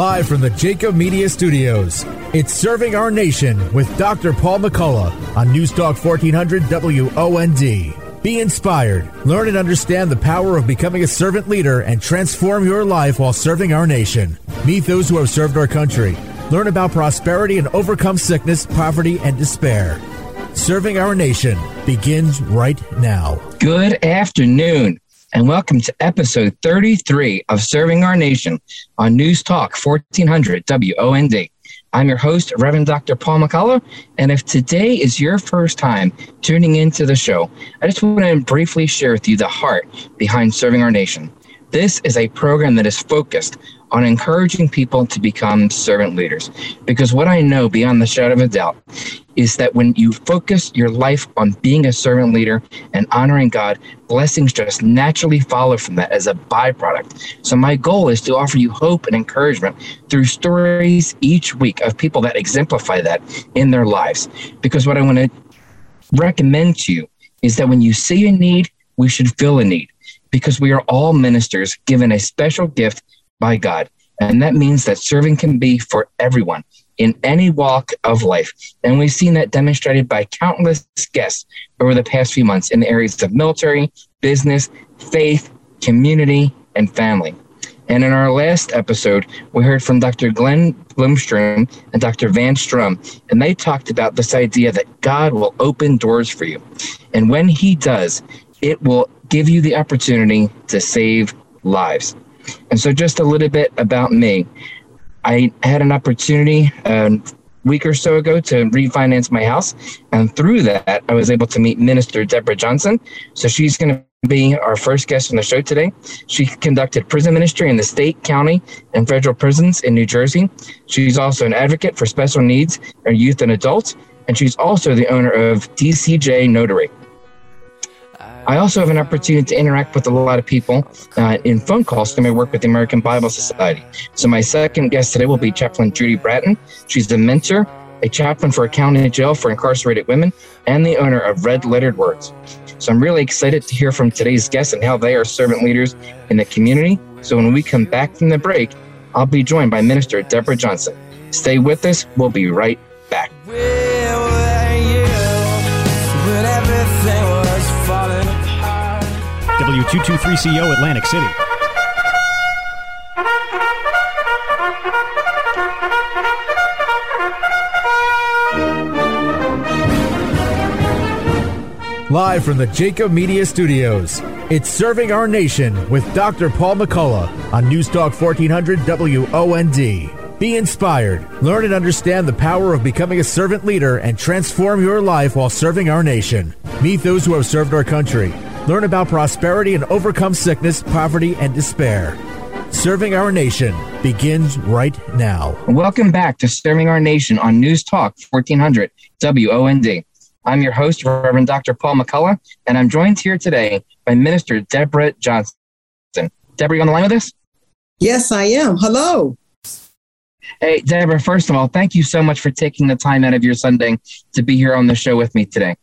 Live from the Jacob Media Studios, it's Serving Our Nation with Dr. Paul McCullough on News Talk 1400 WOND. Be inspired, learn and understand the power of becoming a servant leader, and transform your life while serving our nation. Meet those who have served our country. Learn about prosperity and overcome sickness, poverty, and despair. Serving our nation begins right now. Good afternoon and welcome to episode 33 of Serving Our Nation on News Talk 1400 WOND. I'm your host, Reverend Dr. Paul McCullough, and if today is your first time tuning into the show, I just want to briefly share with you the heart behind Serving Our Nation. This is a program that is focused on encouraging people to become servant leaders. Because what I know beyond the shadow of a doubt is that when you focus your life on being a servant leader and honoring God, blessings just naturally follow from that as a byproduct. So, my goal is to offer you hope and encouragement through stories each week of people that exemplify that in their lives. Because what I want to recommend to you is that when you see a need, we should fill a need because we are all ministers given a special gift by God. And that means that serving can be for everyone in any walk of life. And we've seen that demonstrated by countless guests over the past few months in the areas of military, business, faith, community, and family. And in our last episode, we heard from Dr. Glenn Blomstrom and Dr. Van Strom, and they talked about this idea that God will open doors for you. And when He does, it will give you the opportunity to save lives. And so, just a little bit about me. I had an opportunity a week or so ago to refinance my house. And through that, I was able to meet Minister Deborah Johnson. So, she's going to be our first guest on the show today. She conducted prison ministry in the state, county, and federal prisons in New Jersey. She's also an advocate for special needs and youth and adults. And she's also the owner of DCJ Notary. I also have an opportunity to interact with a lot of people uh, in phone calls through my work with the American Bible Society. So, my second guest today will be Chaplain Judy Bratton. She's a mentor, a chaplain for a county jail for incarcerated women, and the owner of Red Lettered Words. So, I'm really excited to hear from today's guests and how they are servant leaders in the community. So, when we come back from the break, I'll be joined by Minister Deborah Johnson. Stay with us, we'll be right back. W223CO Atlantic City. Live from the Jacob Media Studios, it's Serving Our Nation with Dr. Paul McCullough on News Talk 1400 WOND. Be inspired, learn and understand the power of becoming a servant leader, and transform your life while serving our nation. Meet those who have served our country Learn about prosperity and overcome sickness, poverty, and despair. Serving Our Nation begins right now. Welcome back to Serving Our Nation on News Talk 1400 WOND. I'm your host, Reverend Dr. Paul McCullough, and I'm joined here today by Minister Deborah Johnson. Deborah, you on the line with us? Yes, I am. Hello. Hey, Deborah, first of all, thank you so much for taking the time out of your Sunday to be here on the show with me today.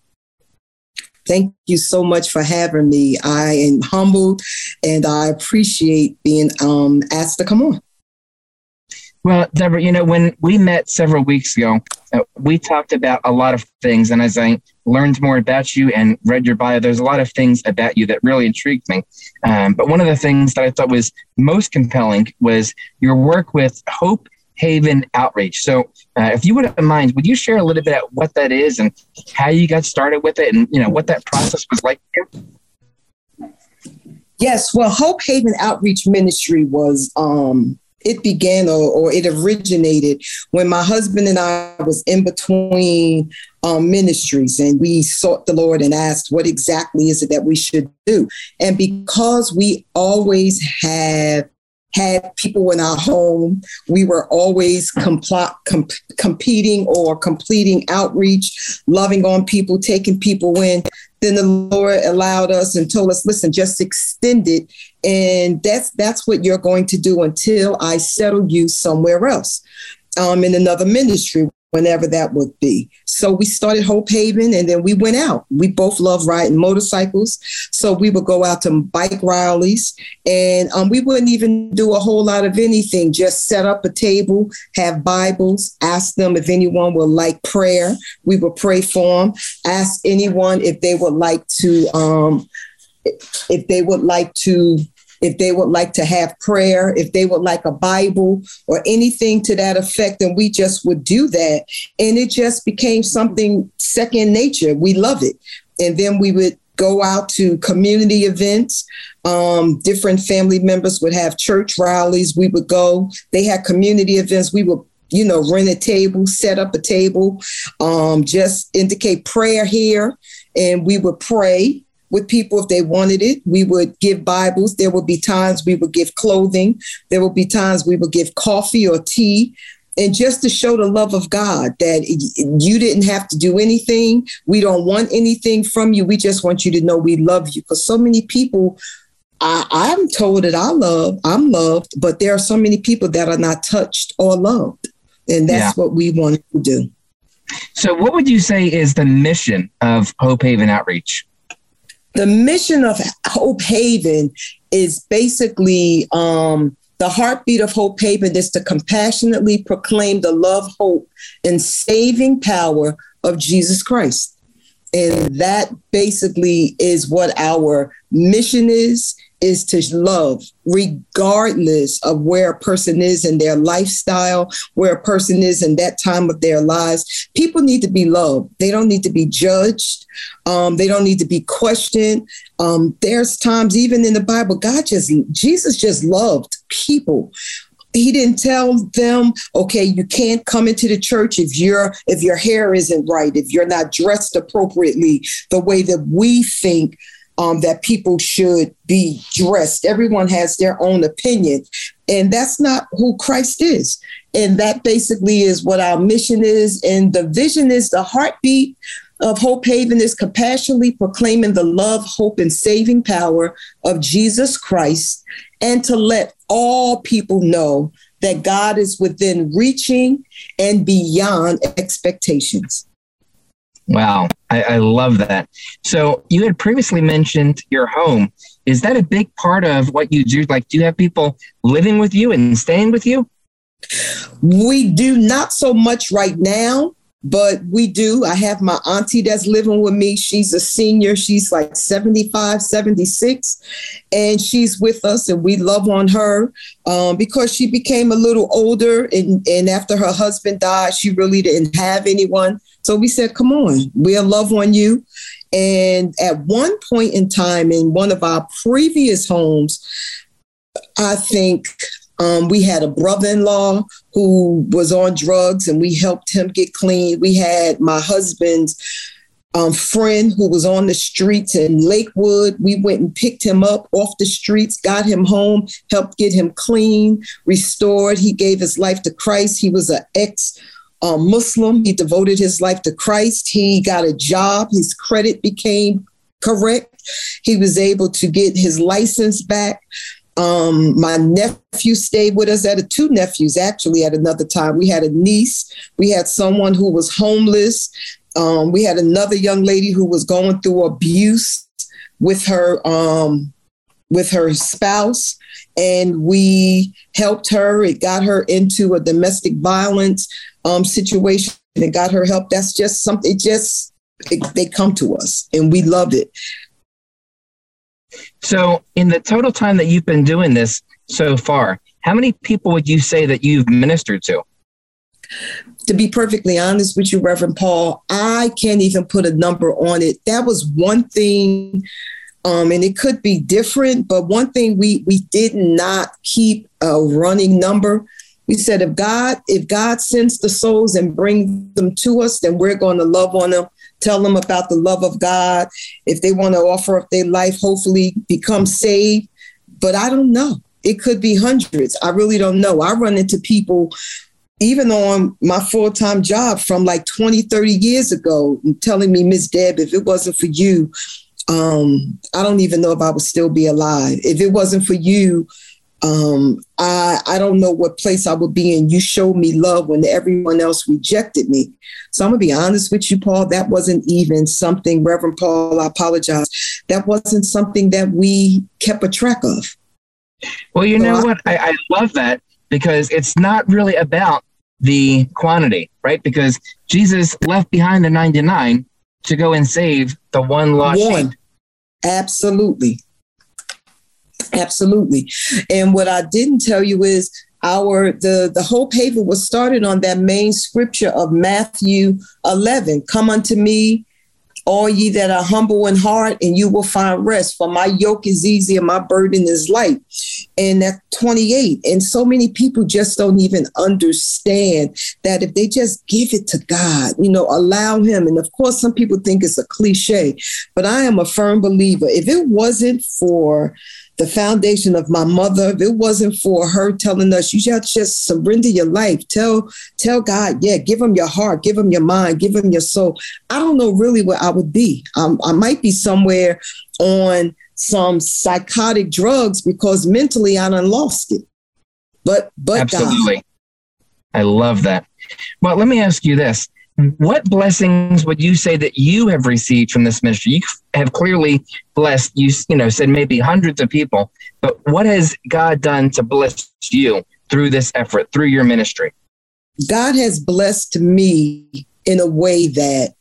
Thank you so much for having me. I am humbled and I appreciate being um, asked to come on. Well, Deborah, you know, when we met several weeks ago, uh, we talked about a lot of things. And as I learned more about you and read your bio, there's a lot of things about you that really intrigued me. Um, but one of the things that I thought was most compelling was your work with Hope Haven Outreach. So, uh, if you wouldn't mind, would you share a little bit about what that is and how you got started with it, and you know what that process was like? Yes, well, Hope Haven Outreach Ministry was um, it began or, or, it originated when my husband and I was in between um, ministries and we sought the Lord and asked what exactly is it that we should do. And because we always have had people in our home. We were always compl- com- competing or completing outreach, loving on people, taking people in. Then the Lord allowed us and told us, listen, just extend it. And that's that's what you're going to do until I settle you somewhere else. Um, in another ministry. Whenever that would be. So we started Hope Haven and then we went out. We both love riding motorcycles. So we would go out to bike rallies and um, we wouldn't even do a whole lot of anything, just set up a table, have Bibles, ask them if anyone would like prayer. We would pray for them, ask anyone if they would like to. Um, if they would like to if they would like to have prayer, if they would like a Bible or anything to that effect, then we just would do that. And it just became something second nature. We love it. And then we would go out to community events. Um, different family members would have church rallies. We would go. They had community events. We would you know, rent a table, set up a table, um, just indicate prayer here, and we would pray with people if they wanted it. We would give Bibles. There would be times we would give clothing. There would be times we would give coffee or tea. And just to show the love of God that you didn't have to do anything. We don't want anything from you. We just want you to know we love you. Because so many people, I, I'm told that I love, I'm loved, but there are so many people that are not touched or loved. And that's yeah. what we want to do. So, what would you say is the mission of Hope Haven Outreach? The mission of Hope Haven is basically um, the heartbeat of Hope Haven is to compassionately proclaim the love, hope, and saving power of Jesus Christ. And that basically is what our mission is is to love regardless of where a person is in their lifestyle, where a person is in that time of their lives. People need to be loved. They don't need to be judged. Um, they don't need to be questioned. Um, there's times, even in the Bible, God just, Jesus just loved people he didn't tell them okay you can't come into the church if your if your hair isn't right if you're not dressed appropriately the way that we think um, that people should be dressed. Everyone has their own opinion, and that's not who Christ is. And that basically is what our mission is. And the vision is the heartbeat of Hope Haven is compassionately proclaiming the love, hope, and saving power of Jesus Christ, and to let all people know that God is within reaching and beyond expectations. Wow, I, I, love that. So you had previously mentioned your home. Is that a big part of what you do? Like, do you have people living with you and staying with you? We do not so much right now but we do. I have my auntie that's living with me. She's a senior. She's like 75, 76, and she's with us, and we love on her um, because she became a little older. And, and after her husband died, she really didn't have anyone. So we said, Come on, we'll love on you. And at one point in time, in one of our previous homes, I think um, we had a brother in law who was on drugs and we helped him get clean. We had my husband's um, friend who was on the streets in Lakewood. We went and picked him up off the streets, got him home, helped get him clean, restored. He gave his life to Christ. He was an ex um, Muslim. He devoted his life to Christ. He got a job. His credit became correct. He was able to get his license back. Um, my nephew stayed with us at a, two nephews actually at another time. We had a niece. We had someone who was homeless. Um, we had another young lady who was going through abuse with her um, with her spouse, and we helped her. It got her into a domestic violence um, situation and got her help. That's just something. It just it, they come to us, and we loved it. So, in the total time that you've been doing this so far, how many people would you say that you've ministered to? To be perfectly honest with you, Reverend Paul, I can't even put a number on it. That was one thing, um, and it could be different, but one thing we we did not keep a running number. We said if God if God sends the souls and bring them to us, then we're going to love on them tell them about the love of God. If they want to offer up their life, hopefully become saved. But I don't know. It could be hundreds. I really don't know. I run into people even on my full-time job from like 20 30 years ago telling me miss deb if it wasn't for you um, i don't even know if i would still be alive if it wasn't for you Um, I I don't know what place I would be in. You showed me love when everyone else rejected me. So I'm gonna be honest with you, Paul. That wasn't even something, Reverend Paul. I apologize. That wasn't something that we kept a track of. Well, you know what? I, I love that because it's not really about the quantity, right? Because Jesus left behind the 99 to go and save the one lost one. sheep. Absolutely. Absolutely. And what I didn't tell you is our the the Hope Haven was started on that main scripture of Matthew 11. Come unto me, all ye that are humble in heart, and you will find rest. For my yoke is easy and my burden is light. And that 28. And so many people just don't even understand that if they just give it to God, you know, allow Him. And of course, some people think it's a cliche, but I am a firm believer. If it wasn't for the foundation of my mother, if it wasn't for her telling us, you just just surrender your life, tell tell God, yeah, give him your heart, give him your mind, give him your soul. I don't know really where I would be. Um, I might be somewhere on some psychotic drugs because mentally I done lost it. But but absolutely, God. I love that. Well, let me ask you this: what blessings would you say that you have received from this ministry? You have clearly blessed, you, you know, said maybe hundreds of people, but what has God done to bless you through this effort, through your ministry? God has blessed me in a way that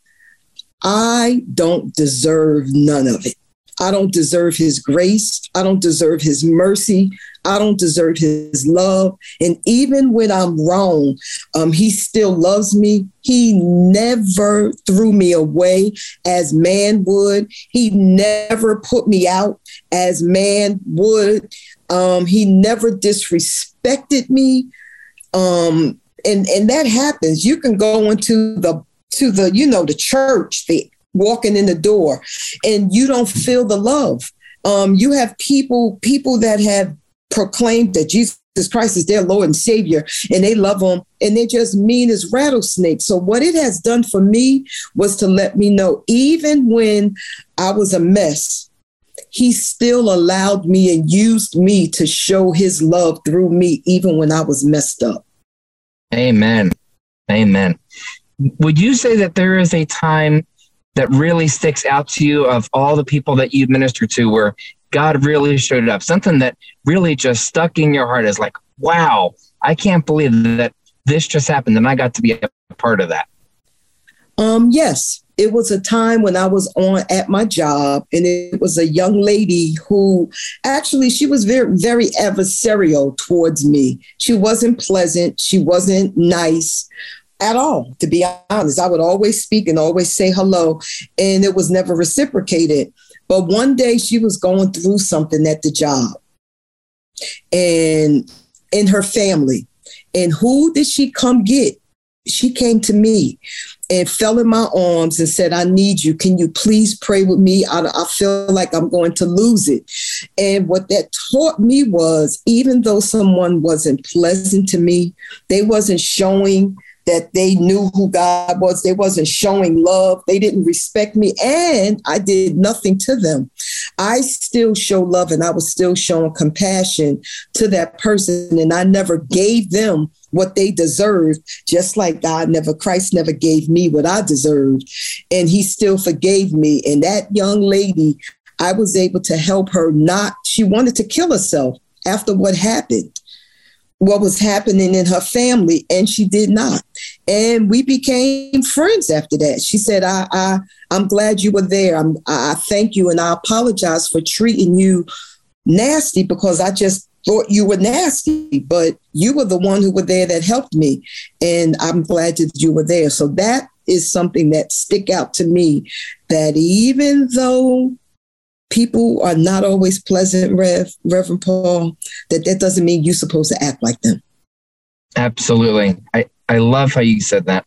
I don't deserve none of it. I don't deserve his grace. I don't deserve his mercy. I don't deserve his love. And even when I'm wrong, um, he still loves me. He never threw me away as man would. He never put me out as man would. Um, he never disrespected me. Um, and, and that happens. You can go into the to the, you know, the church, the walking in the door and you don't feel the love. Um, you have people, people that have proclaimed that Jesus Christ is their Lord and Savior, and they love him, and they're just mean as rattlesnakes. So, what it has done for me was to let me know, even when I was a mess, he still allowed me and used me to show his love through me, even when I was messed up. Amen. Amen. Would you say that there is a time that really sticks out to you of all the people that you minister to where God really showed up? Something that really just stuck in your heart is like, wow, I can't believe that this just happened and I got to be a part of that. Um, yes, it was a time when I was on at my job, and it was a young lady who actually she was very, very adversarial towards me. She wasn't pleasant, she wasn't nice at all, to be honest. I would always speak and always say hello, and it was never reciprocated. But one day she was going through something at the job and in her family. And who did she come get? She came to me and fell in my arms and said, I need you. Can you please pray with me? I, I, feel like I'm going to lose it. And what that taught me was even though someone wasn't pleasant to me, they wasn't showing that they knew who God was. They wasn't showing love. They didn't respect me. And I did nothing to them. I still show love and I was still showing compassion to that person. And I never gave them what they deserved, just like God never, Christ never gave me what I deserved. And he still forgave me. And that young lady, I was able to help her not, she wanted to kill herself after what happened what was happening in her family and she did not and we became friends after that she said i, I i'm glad you were there I'm, i thank you and i apologize for treating you nasty because i just thought you were nasty but you were the one who were there that helped me and i'm glad that you were there so that is something that stick out to me that even though people are not always pleasant, Rev, Reverend Paul, that that doesn't mean you're supposed to act like them. Absolutely. I, I love how you said that.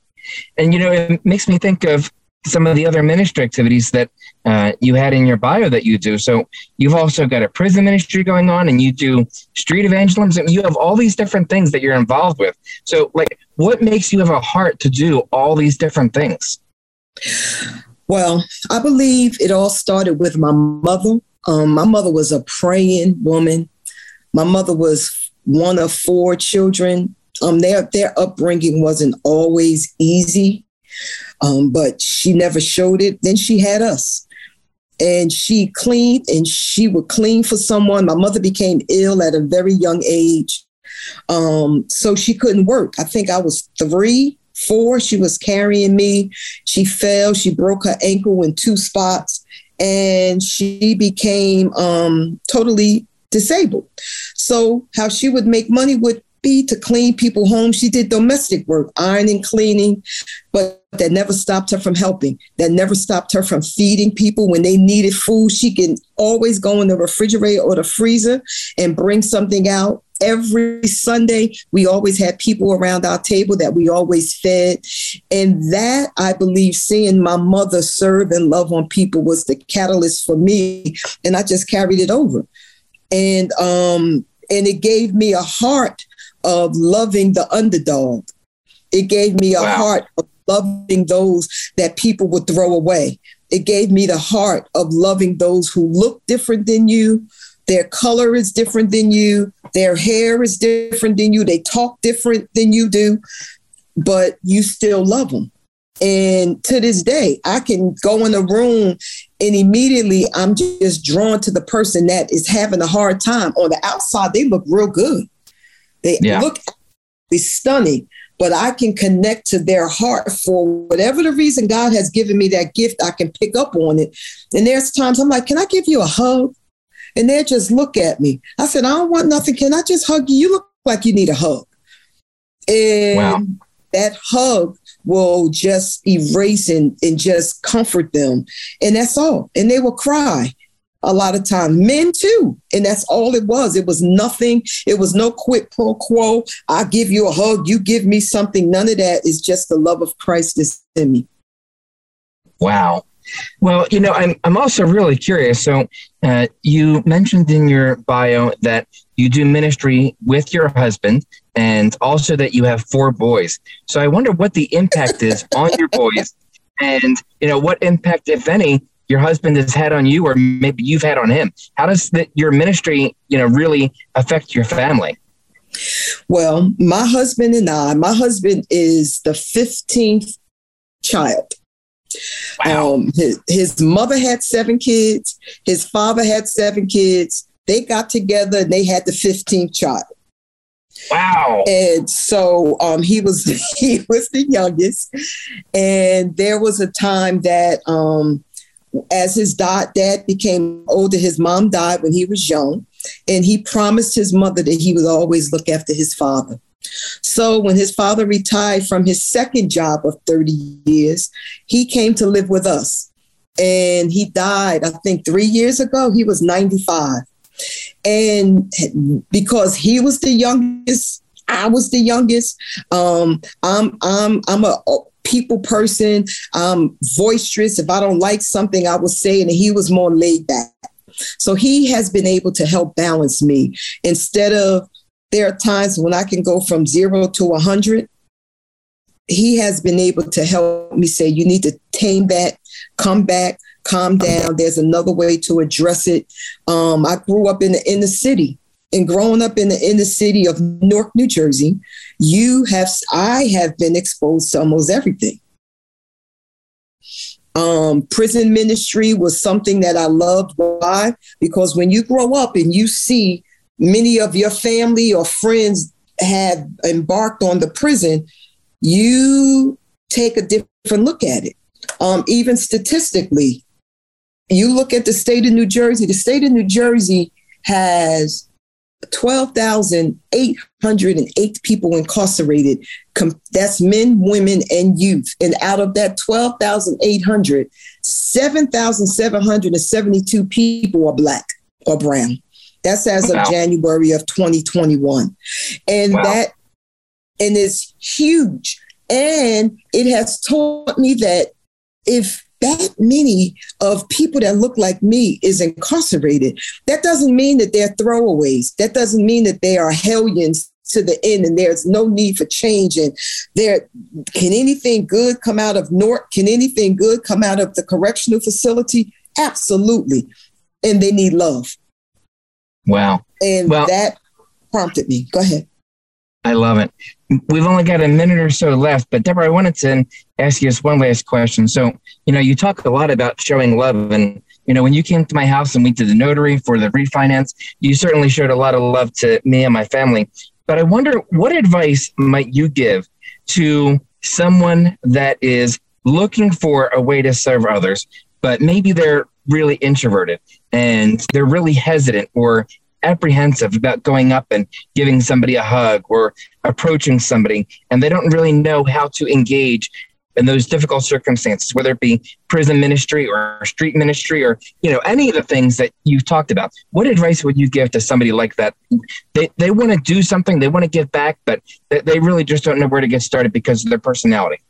And, you know, it makes me think of some of the other ministry activities that uh, you had in your bio that you do. So you've also got a prison ministry going on and you do street evangelism. You have all these different things that you're involved with. So, like, what makes you have a heart to do all these different things? Well, I believe it all started with my mother. Um, my mother was a praying woman. My mother was one of four children. Um, their their upbringing wasn't always easy, um, but she never showed it. Then she had us, and she cleaned, and she would clean for someone. My mother became ill at a very young age, um, so she couldn't work. I think I was three, four. She was carrying me. She fell. She broke her ankle in two spots, and she became um, totally disabled. So how she would make money would be to clean people home. She did domestic work, ironing, cleaning, but that never stopped her from helping. That never stopped her from feeding people when they needed food. She can always go in the refrigerator or the freezer and bring something out. Every Sunday, we always had people around our table that we always fed. And that, I believe, seeing my mother serve and love on people was the catalyst for me. And I just carried it over and um, and it gave me a heart of loving the underdog. It gave me a wow. heart of loving those that people would throw away. It gave me the heart of loving those who look different than you. Their color is different than you. Their hair is different than you. They talk different than you do, but you still love them. And to this day, I can go in a room and immediately I'm just drawn to the person that is having a hard time. On the outside, they look real good. They yeah. look stunning, but I can connect to their heart for whatever the reason God has given me that gift. I can pick up on it. And there's times I'm like, can I give you a hug? And they just look at me. I said, I don't want nothing. Can I just hug you? You look like you need a hug. And wow. that hug will just erase and, and just comfort them. And that's all. And they will cry a lot of times. Men too. And that's all it was. It was nothing. It was no quid pro quo. I give you a hug, you give me something. None of that is just the love of Christ that's in me. Wow. Well, you know, I'm I'm also really curious. So, uh, you mentioned in your bio that you do ministry with your husband, and also that you have four boys. So, I wonder what the impact is on your boys, and you know what impact, if any, your husband has had on you, or maybe you've had on him. How does the, your ministry, you know, really affect your family? Well, my husband and I. My husband is the fifteenth child. Wow. Um, his, his mother had seven kids. His father had seven kids. They got together and they had the 15th child. Wow. And so um, he was he was the youngest. And there was a time that um, as his dad, became older, his mom died when he was young. And he promised his mother that he would always look after his father. So when his father retired from his second job of 30 years, he came to live with us. And he died, I think, three years ago. He was 95. And because he was the youngest, I was the youngest. Um, I'm I'm I'm a people person. I'm boisterous. If I don't like something, I will say, and he was more laid back. So he has been able to help balance me instead of there are times when I can go from zero to a 100. He has been able to help me say, you need to tame that, come back, calm down. There's another way to address it. Um, I grew up in the inner city. And growing up in the inner city of Newark, New Jersey, you have I have been exposed to almost everything. Um, prison ministry was something that I loved. Why? Because when you grow up and you see many of your family or friends have embarked on the prison, you take a different look at it. Um, even statistically, you look at the state of New Jersey, the state of New Jersey has 12,808 people incarcerated. That's men, women, and youth. And out of that 12,800, 7,772 people are Black or Brown. That's as wow. of January of 2021. And wow. that, and it's huge. And it has taught me that if that many of people that look like me is incarcerated, that doesn't mean that they're throwaways. That doesn't mean that they are hellions to the end and there's no need for change. And there can anything good come out of Newark? Can anything good come out of the correctional facility? Absolutely. And they need love. Wow. And well, that prompted me. Go ahead. I love it. We've only got a minute or so left, but Deborah, I wanted to ask you just one last question. So, you know, you talk a lot about showing love, and you know, when you came to my house and we did the notary for the refinance, you certainly showed a lot of love to me and my family. But I wonder, what advice might you give to someone that is looking for a way to serve others, but maybe they're really introverted and they're really hesitant or apprehensive about going up and giving somebody a hug or approaching somebody, and they don't really know how to engage in those difficult circumstances, whether it be prison ministry or street ministry or you know any of the things that you've talked about. What advice would you give to somebody like that? They they want to do something, they want to give back, but they, they really just don't know where to get started because of their personality.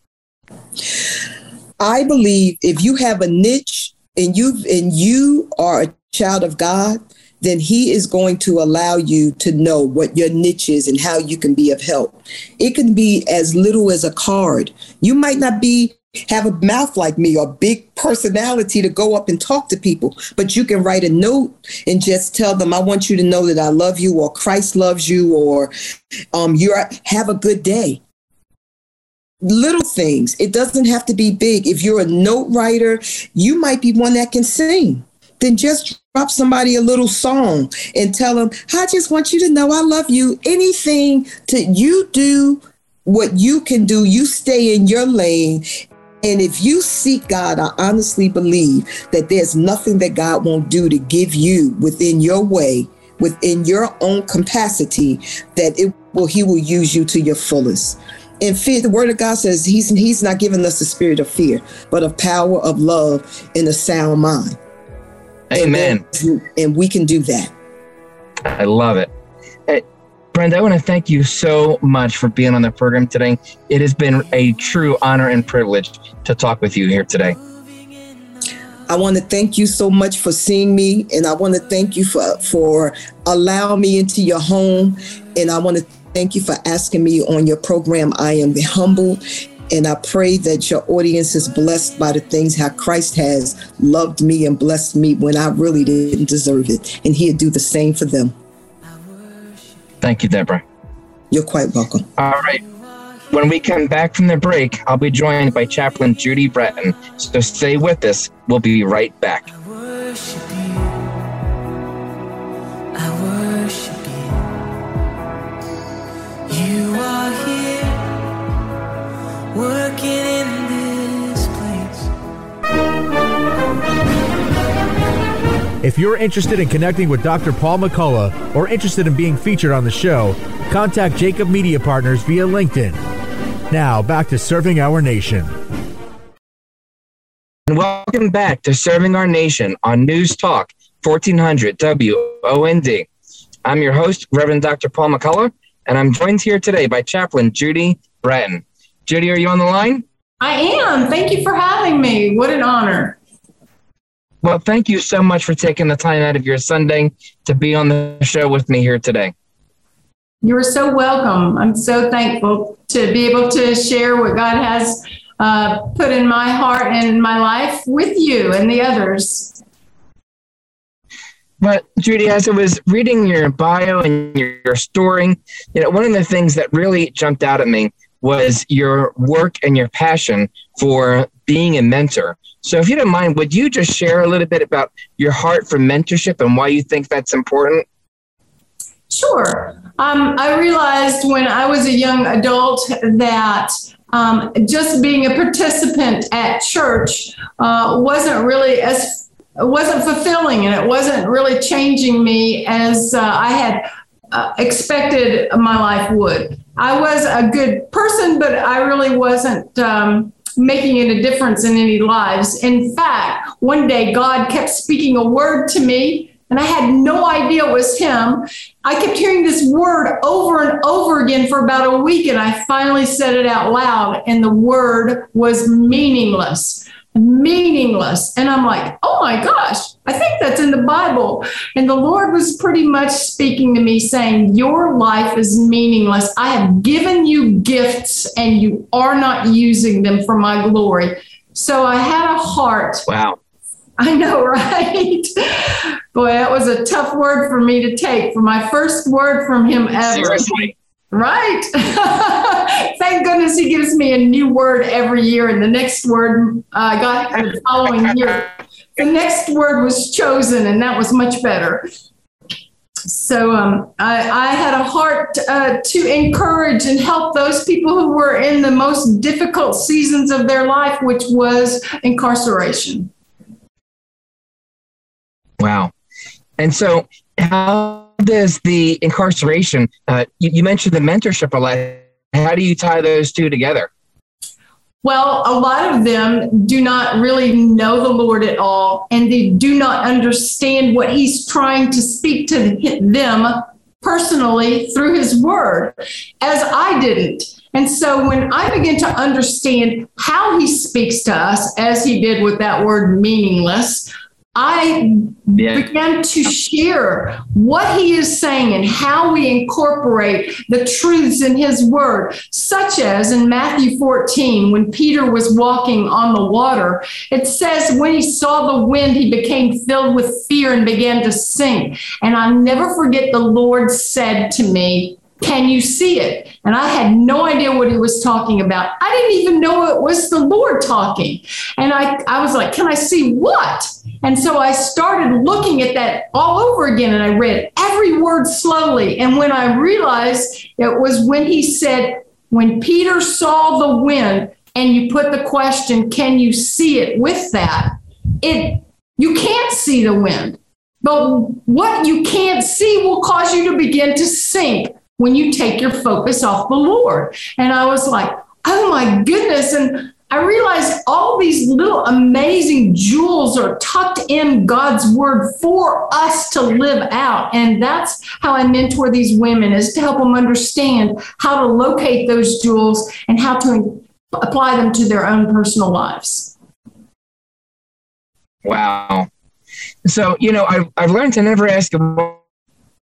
I believe if you have a niche and you and you are a child of God, then he is going to allow you to know what your niche is and how you can be of help. It can be as little as a card. You might not be have a mouth like me or big personality to go up and talk to people, but you can write a note and just tell them, I want you to know that I love you or Christ loves you or um, you're have a good day little things. It doesn't have to be big. If you're a note writer, you might be one that can sing then just drop somebody a little song and tell them, I just want you to know I love you. Anything to you do what you can do, you stay in your lane. And if you seek God, I honestly believe that there's nothing that God won't do to give you within your way, within your own capacity, that it will He will use you to your fullest. And fear, the word of God says He's He's not giving us a spirit of fear, but of power, of love, and a sound mind. Amen. And, we can do that. I love it. Hey, Brenda, I want to thank you so much for being on the program today. It has been a true honor and privilege to talk with you here today. I want to thank you so much for seeing me, and I want to thank you for for allowing me into your home, and I want to thank you for asking me on your program. I am humbled and I pray that your audience is blessed by the things how Christ has loved me and blessed me when I really didn't deserve it. And he'll do the same for them. Thank you, Deborah. You're quite welcome. All right. When we come back from the break, I'll be joined by Chaplain Judy Breton. So stay with us. We'll be right back. If you're interested in connecting with Dr. Paul McCullough or interested in being featured on the show, contact Jacob Media Partners via LinkedIn. Now, back to serving our nation. And welcome back to Serving Our Nation on News Talk 1400 WOND. I'm your host, Reverend Dr. Paul McCullough, and I'm joined here today by Chaplain Judy Breton. Judy, are you on the line? I am. Thank you for having me. What an honor. Well, thank you so much for taking the time out of your Sunday to be on the show with me here today. You're so welcome. I'm so thankful to be able to share what God has uh, put in my heart and my life with you and the others. But Judy, as I was reading your bio and your, your story, you know, one of the things that really jumped out at me was your work and your passion for being a mentor. So, if you don't mind, would you just share a little bit about your heart for mentorship and why you think that's important? Sure. Um, I realized when I was a young adult that um, just being a participant at church uh, wasn't really as wasn't fulfilling, and it wasn't really changing me as uh, I had uh, expected my life would. I was a good person, but I really wasn't. Um, making a difference in any lives. In fact, one day God kept speaking a word to me, and I had no idea it was Him. I kept hearing this word over and over again for about a week, and I finally said it out loud, and the word was meaningless meaningless. And I'm like, oh my gosh, I think that's in the Bible. And the Lord was pretty much speaking to me saying, Your life is meaningless. I have given you gifts and you are not using them for my glory. So I had a heart. Wow. I know, right? Boy, that was a tough word for me to take for my first word from him ever. Seriously. Right. Thank goodness he gives me a new word every year, and the next word I uh, got the following year. The next word was chosen, and that was much better. So um, I, I, had a heart uh, to encourage and help those people who were in the most difficult seasons of their life, which was incarceration. Wow. And so, how does the incarceration, uh, you, you mentioned the mentorship a lot. How do you tie those two together? Well, a lot of them do not really know the Lord at all, and they do not understand what He's trying to speak to them personally through His Word, as I didn't. And so when I begin to understand how He speaks to us, as He did with that word meaningless, I yeah. began to share what he is saying and how we incorporate the truths in his word, such as in Matthew 14, when Peter was walking on the water. It says, when he saw the wind, he became filled with fear and began to sink. And I'll never forget the Lord said to me, can you see it? And I had no idea what he was talking about. I didn't even know it was the Lord talking. And I, I was like, Can I see what? And so I started looking at that all over again and I read every word slowly. And when I realized it was when he said, When Peter saw the wind, and you put the question, Can you see it with that? It you can't see the wind. But what you can't see will cause you to begin to sink when you take your focus off the Lord. And I was like, oh my goodness. And I realized all these little amazing jewels are tucked in God's word for us to live out. And that's how I mentor these women is to help them understand how to locate those jewels and how to apply them to their own personal lives. Wow. So, you know, I've, I've learned to never ask a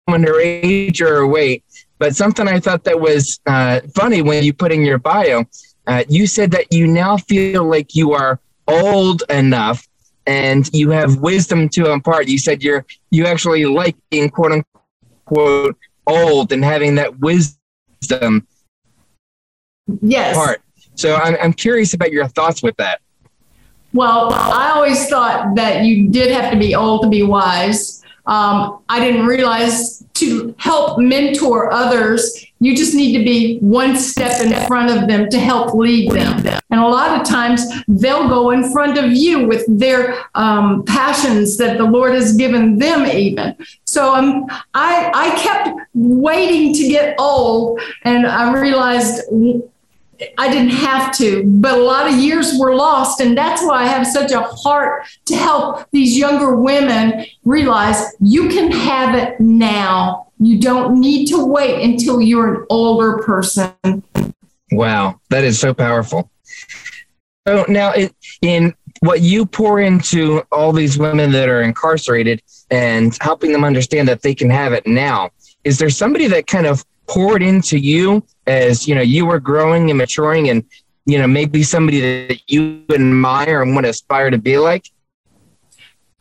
woman her age or her weight but something I thought that was uh, funny when you put in your bio, uh, you said that you now feel like you are old enough and you have wisdom to impart. You said you're you actually like being quote unquote old and having that wisdom. Yes. Part. So I'm I'm curious about your thoughts with that. Well, I always thought that you did have to be old to be wise. Um, I didn't realize to help mentor others, you just need to be one step in front of them to help lead them. And a lot of times they'll go in front of you with their um, passions that the Lord has given them, even. So um, I, I kept waiting to get old, and I realized I didn't have to, but a lot of years were lost. And that's why I have such a heart to help these younger women realize you can have it now. You don't need to wait until you're an older person. Wow, that is so powerful. So now, in what you pour into all these women that are incarcerated and helping them understand that they can have it now, is there somebody that kind of poured into you as you know you were growing and maturing and you know maybe somebody that you admire and want to aspire to be like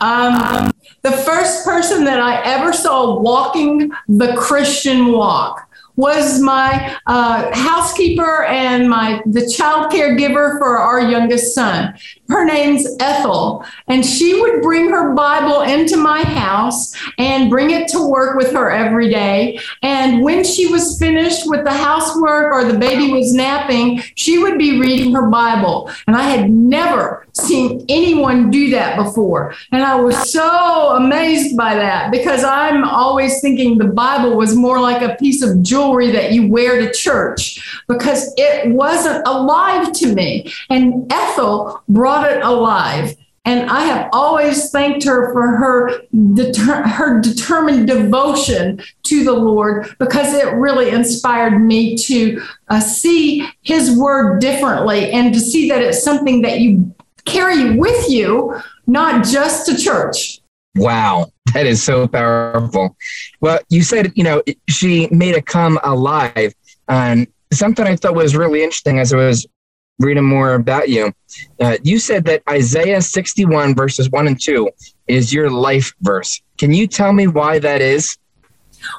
um, the first person that i ever saw walking the christian walk was my uh, housekeeper and my the child caregiver for our youngest son. Her name's Ethel, and she would bring her Bible into my house and bring it to work with her every day. And when she was finished with the housework or the baby was napping, she would be reading her Bible. And I had never seen anyone do that before. And I was so amazed by that because I'm always thinking the Bible was more like a piece of jewelry that you wear to church because it wasn't alive to me. And Ethel brought it alive. And I have always thanked her for her deter- her determined devotion to the Lord because it really inspired me to uh, see His word differently and to see that it's something that you carry with you, not just to church. Wow, that is so powerful. Well, you said, you know, she made it come alive. And something I thought was really interesting as I was reading more about you. Uh, you said that Isaiah 61 verses 1 and 2 is your life verse. Can you tell me why that is?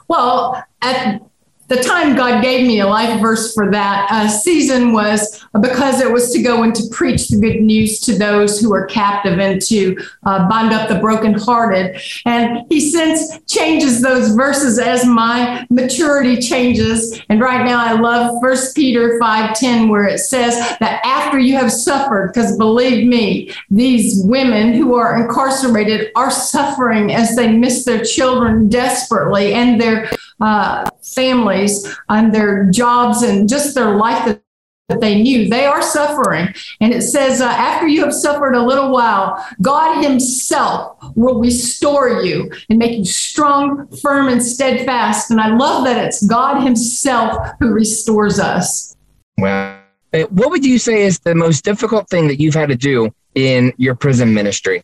Well, at the time God gave me a life verse for that uh, season was because it was to go and to preach the good news to those who are captive and to uh, bind up the brokenhearted. And He since changes those verses as my maturity changes. And right now, I love First Peter five ten, where it says that after you have suffered, because believe me, these women who are incarcerated are suffering as they miss their children desperately and their uh, families and their jobs and just their life that that they knew they are suffering. And it says uh, after you have suffered a little while god himself will restore you and make you strong firm and steadfast. And i love that it's god himself who restores us. Wow what would you say is the most difficult thing that you've had to do in your prison ministry?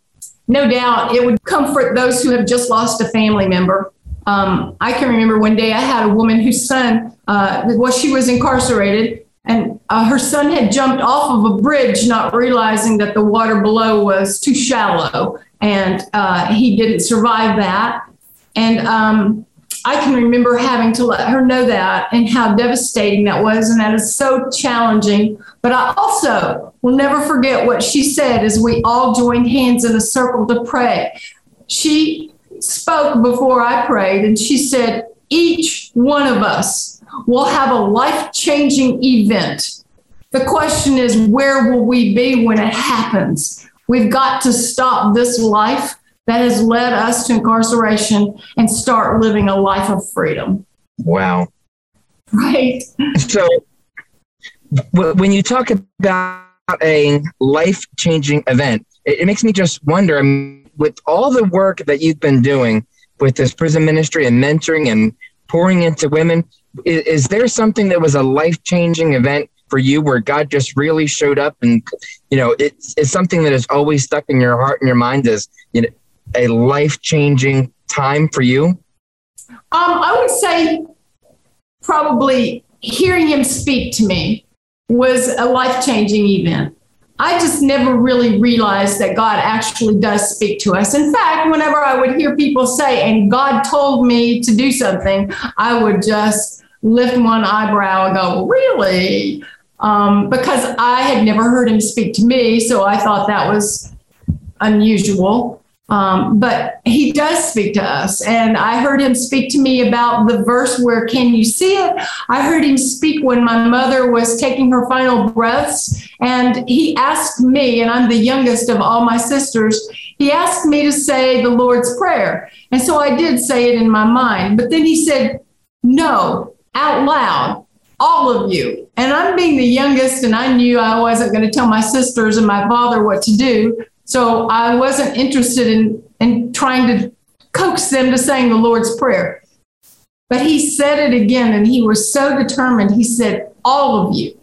No doubt it would comfort those who have just lost a family member um, I can remember one day I had a woman whose son, uh, well, she was incarcerated, and uh, her son had jumped off of a bridge, not realizing that the water below was too shallow, and uh, he didn't survive that. And um, I can remember having to let her know that and how devastating that was, and that is so challenging. But I also will never forget what she said as we all joined hands in a circle to pray. She spoke before I prayed, and she said, Each one of us will have a life changing event. The question is, where will we be when it happens? We've got to stop this life that has led us to incarceration and start living a life of freedom. Wow. Right. So, when you talk about a life changing event, it, makes me just wonder. I mean, with all the work that you've been doing with this prison ministry and mentoring and pouring into women, is, is there something that was a life changing event for you where God just really showed up and you know it's, it's something that is always stuck in your heart and your mind as you know a life changing time for you? Um, I would say probably hearing him speak to me was a life changing event. I just never really realized that God actually does speak to us. In fact, whenever I would hear people say, and God told me to do something, I would just lift one eyebrow and go, Really? Um, because I had never heard him speak to me. So I thought that was unusual. Um, but he does speak to us. And I heard him speak to me about the verse where can you see it? I heard him speak when my mother was taking her final breaths. And he asked me, and I'm the youngest of all my sisters, he asked me to say the Lord's Prayer. And so I did say it in my mind. But then he said, no, out loud all of you. And I'm being the youngest, and I knew I wasn't going to tell my sisters and my father what to do. So I wasn't interested in, in trying to coax them to saying the Lord's Prayer. But he said it again, and he was so determined. He said, All of you.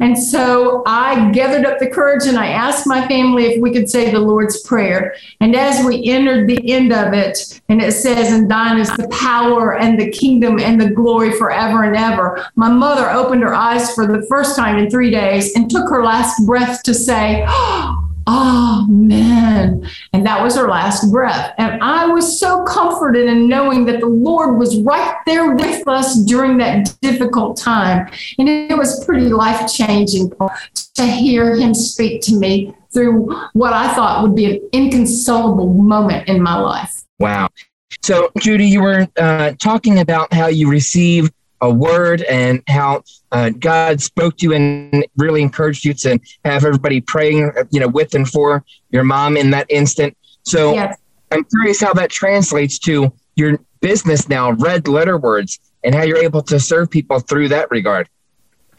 And so I gathered up the courage and I asked my family if we could say the Lord's Prayer. And as we entered the end of it, and it says, And thine is the power and the kingdom and the glory forever and ever, my mother opened her eyes for the first time in three days and took her last breath to say, oh, Amen. And that was her last breath. And I was so comforted in knowing that the Lord was right there with us during that difficult time. And it was pretty life changing to hear him speak to me through what I thought would be an inconsolable moment in my life. Wow. So, Judy, you were uh, talking about how you receive a word and how uh, God spoke to you and really encouraged you to have everybody praying, you know, with and for your mom in that instant. So yes. I'm curious how that translates to your business now, Red Letter Words, and how you're able to serve people through that regard.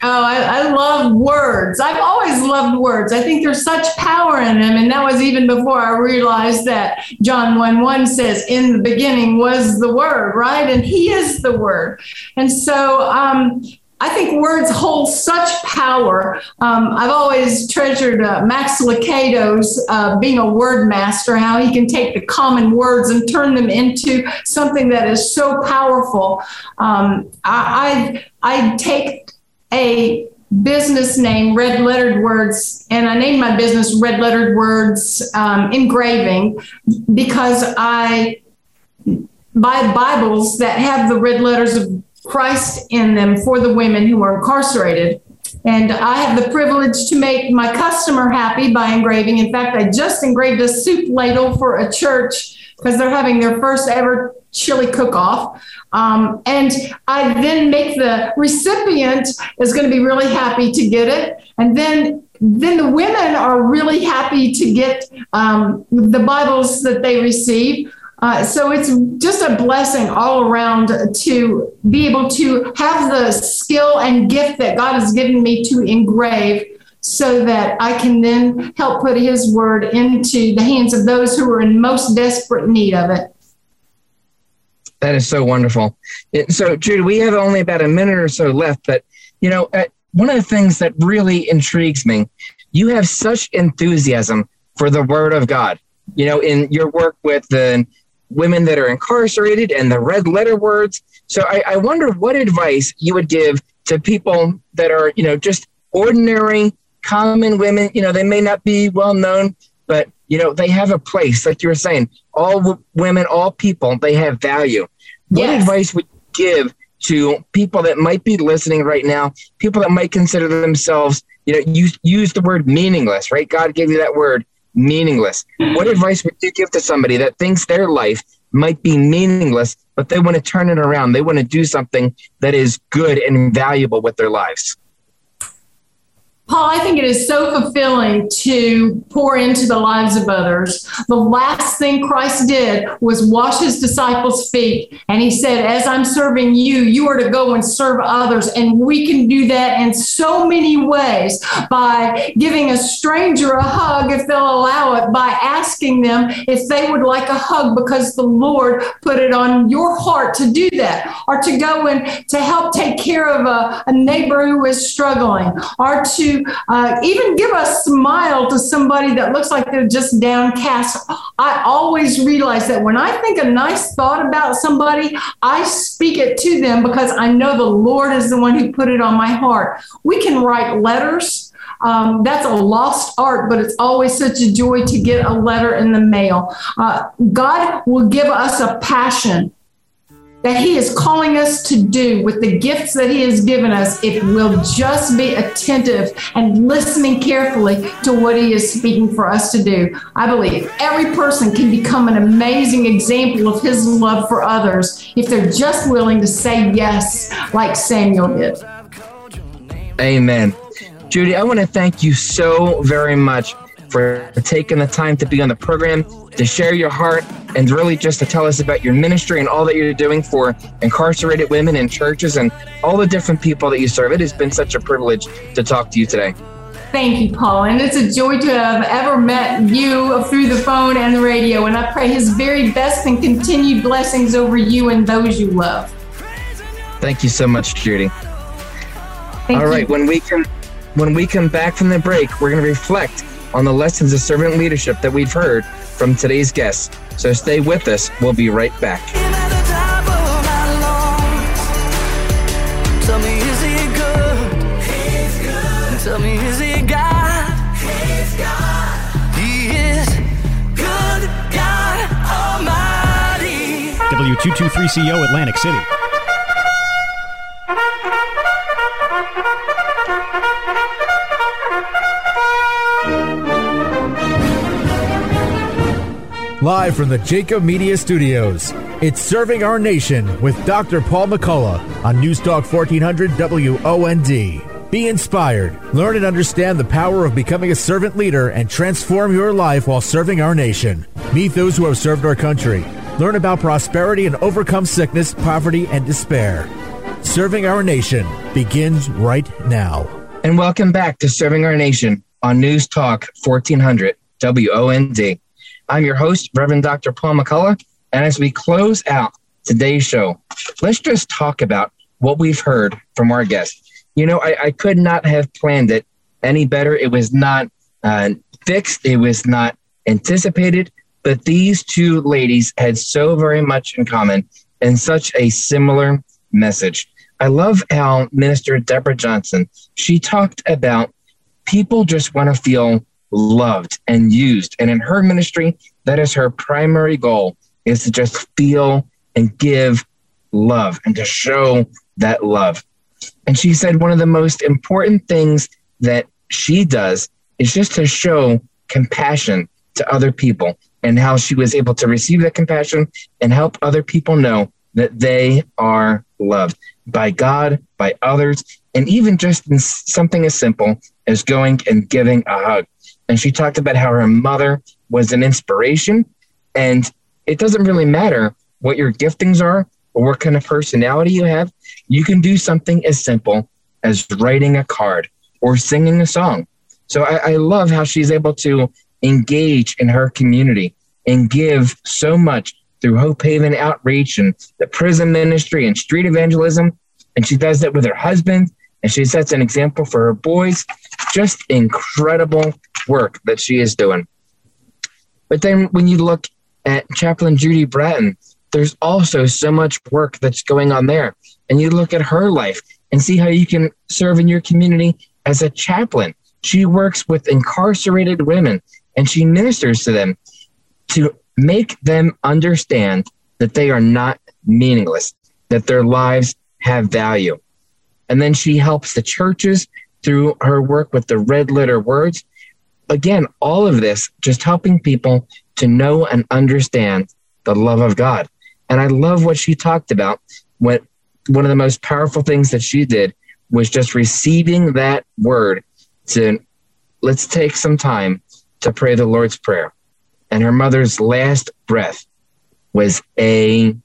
Oh, I, I, love words. I've always loved words. I think there's such power in them. And that was even before I realized that John 1 1 says, In the beginning was the Word, right? And He is the Word. And so um, I think words hold such power. Um, I've always treasured uh, Max Lucado's uh, being a word master, how he can take the common words and turn them into something that is so powerful. Um, I, I, I take a business name, Red Lettered Words, and I named my business Red Lettered Words um, Engraving because I buy Bibles that have the red letters of Christ in them for the women who are incarcerated. And I have the privilege to make my customer happy by engraving. In fact, I just engraved a soup ladle for a church because they're having their first ever chili cook-off. Um, and I then make the recipient is going to be really happy to get it. And then then the women are really happy to get um, the Bibles that they receive. Uh, so it's just a blessing all around to be able to have the skill and gift that God has given me to engrave so that I can then help put his word into the hands of those who are in most desperate need of it. That is so wonderful. So, Judy, we have only about a minute or so left, but you know, uh, one of the things that really intrigues me, you have such enthusiasm for the Word of God. You know, in your work with the women that are incarcerated and the red letter words. So I, I wonder what advice you would give to people that are, you know, just ordinary, common women. You know, they may not be well known, but you know, they have a place. Like you were saying, all w- women, all people, they have value. What yes. advice would you give to people that might be listening right now? People that might consider themselves, you know, use use the word meaningless, right? God gave you that word meaningless. What advice would you give to somebody that thinks their life might be meaningless, but they want to turn it around? They want to do something that is good and valuable with their lives. Paul, I think it is so fulfilling to pour into the lives of others. The last thing Christ did was wash his disciples' feet. And he said, As I'm serving you, you are to go and serve others. And we can do that in so many ways by giving a stranger a hug if they'll allow it, by asking them if they would like a hug because the Lord put it on your heart to do that, or to go and to help take care of a, a neighbor who is struggling, or to uh, even give a smile to somebody that looks like they're just downcast. I always realize that when I think a nice thought about somebody, I speak it to them because I know the Lord is the one who put it on my heart. We can write letters. Um, that's a lost art, but it's always such a joy to get a letter in the mail. Uh, God will give us a passion that He is calling us to do with the gifts that He has given us if we'll just be attentive and listening carefully to what He is speaking for us to do. I believe every person can become an amazing example of His love for others if they're just willing to say yes, like Samuel did. Amen. Judy, I want to thank you so very much for taking the time to be on the program, to share your heart, and really just to tell us about your ministry and all that you're doing for incarcerated women in churches and all the different people that you serve. It has been such a privilege to talk to you today. Thank you, Paul. And it's a joy to have ever met you through the phone and the radio. And I pray his very best and continued blessings over you and those you love. Thank you so much, Judy. Thank All right, you. when we come when we come back from the break, we're going to reflect on the lessons of servant leadership that we've heard from today's guests. So stay with us. We'll be right back. W223CO Atlantic City. Live from the Jacob Media Studios, it's Serving Our Nation with Dr. Paul McCullough on News Talk 1400 WOND. Be inspired, learn and understand the power of becoming a servant leader, and transform your life while serving our nation. Meet those who have served our country. Learn about prosperity and overcome sickness, poverty, and despair. Serving Our Nation begins right now. And welcome back to Serving Our Nation on News Talk 1400 WOND. I'm your host, Reverend Dr. Paul McCullough. And as we close out today's show, let's just talk about what we've heard from our guests. You know, I, I could not have planned it any better. It was not uh, fixed, it was not anticipated, but these two ladies had so very much in common and such a similar message. I love how Minister Deborah Johnson, she talked about people just want to feel loved and used. And in her ministry, that is her primary goal is to just feel and give love and to show that love. And she said one of the most important things that she does is just to show compassion to other people and how she was able to receive that compassion and help other people know that they are loved by God, by others, and even just in something as simple as going and giving a hug. And she talked about how her mother was an inspiration. And it doesn't really matter what your giftings are or what kind of personality you have. You can do something as simple as writing a card or singing a song. So I, I love how she's able to engage in her community and give so much through Hope Haven outreach and the prison ministry and street evangelism. And she does that with her husband and she sets an example for her boys. Just incredible work that she is doing. But then when you look at Chaplain Judy Bratton, there's also so much work that's going on there. And you look at her life and see how you can serve in your community as a chaplain. She works with incarcerated women and she ministers to them to make them understand that they are not meaningless, that their lives have value. And then she helps the churches through her work with the red letter words. Again, all of this just helping people to know and understand the love of God. And I love what she talked about. What one of the most powerful things that she did was just receiving that word to let's take some time to pray the Lord's Prayer. And her mother's last breath was Amen.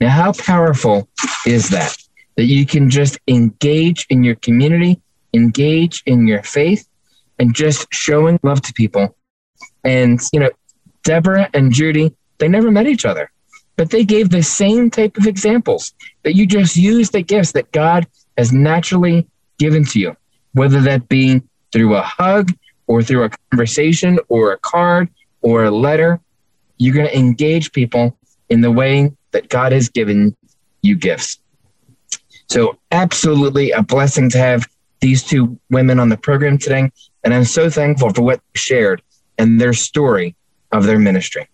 Now, how powerful is that? That you can just engage in your community, engage in your faith, and just showing love to people. And, you know, Deborah and Judy, they never met each other, but they gave the same type of examples that you just use the gifts that God has naturally given to you, whether that be through a hug or through a conversation or a card or a letter. You're going to engage people in the way that God has given you gifts. So, absolutely a blessing to have these two women on the program today. And I'm so thankful for what they shared and their story of their ministry.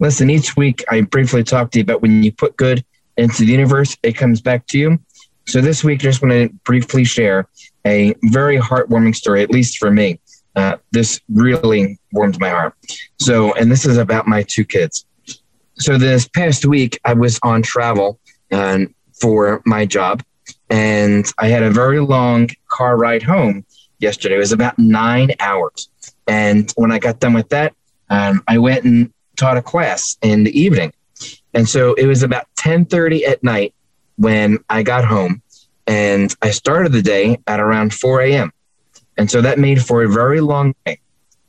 Listen, each week I briefly talk to you about when you put good into the universe, it comes back to you. So this week, I just want to briefly share a very heartwarming story, at least for me. Uh, this really warmed my heart. So, and this is about my two kids. So this past week, I was on travel uh, for my job, and I had a very long car ride home yesterday. It was about nine hours. And when I got done with that, um, I went and taught a class in the evening. And so it was about 10:30 at night when I got home, and I started the day at around 4 a.m. And so that made for a very long day,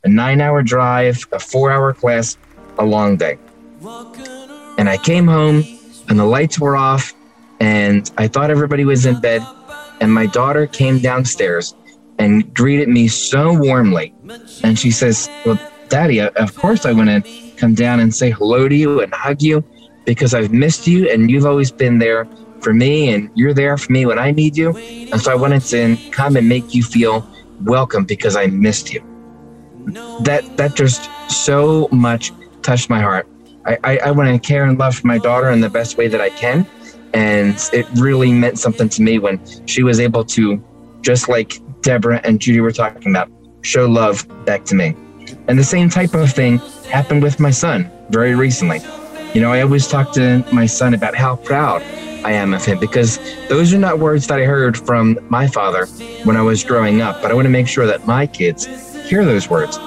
a nine-hour drive, a four-hour class, a long day. And I came home, and the lights were off, and I thought everybody was in bed, and my daughter came downstairs and greeted me so warmly. And she says, Well, Daddy, of course I want to come down and say hello to you and hug you because I've missed you and you've always been there for me and you're there for me when I need you. And so I wanted to come and make you feel welcome because I missed you. That that just so much touched my heart. I, I, I want to care and love my daughter in the best way that I can. And it really meant something to me when she was able to, just like Deborah and Judy were talking about, show love back to me. And the same type of thing happened with my son very recently. You know, I always talk to my son about how proud I am of him because those are not words that I heard from my father when I was growing up, but I want to make sure that my kids hear those words.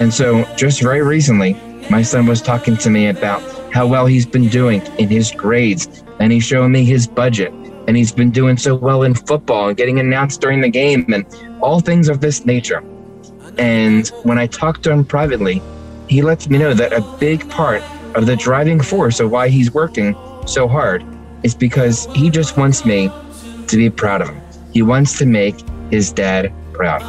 And so, just very recently, my son was talking to me about how well he's been doing in his grades, and he's showing me his budget, and he's been doing so well in football and getting announced during the game, and all things of this nature. And when I talk to him privately, he lets me know that a big part of the driving force of why he's working so hard is because he just wants me to be proud of him. He wants to make his dad proud.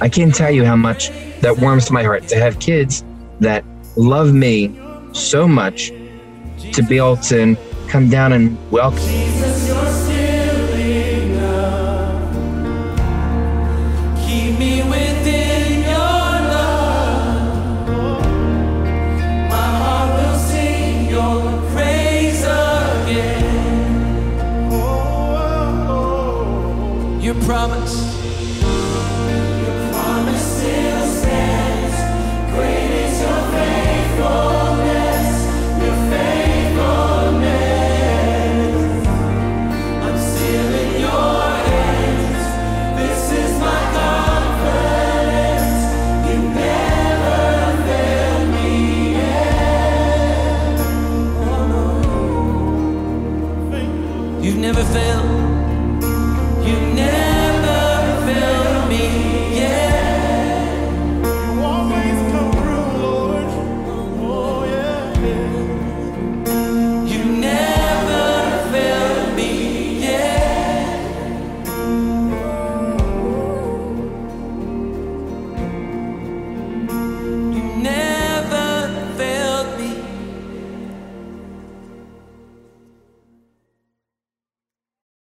I can't tell you how much that warms my heart to have kids that love me so much to be able to come down and welcome.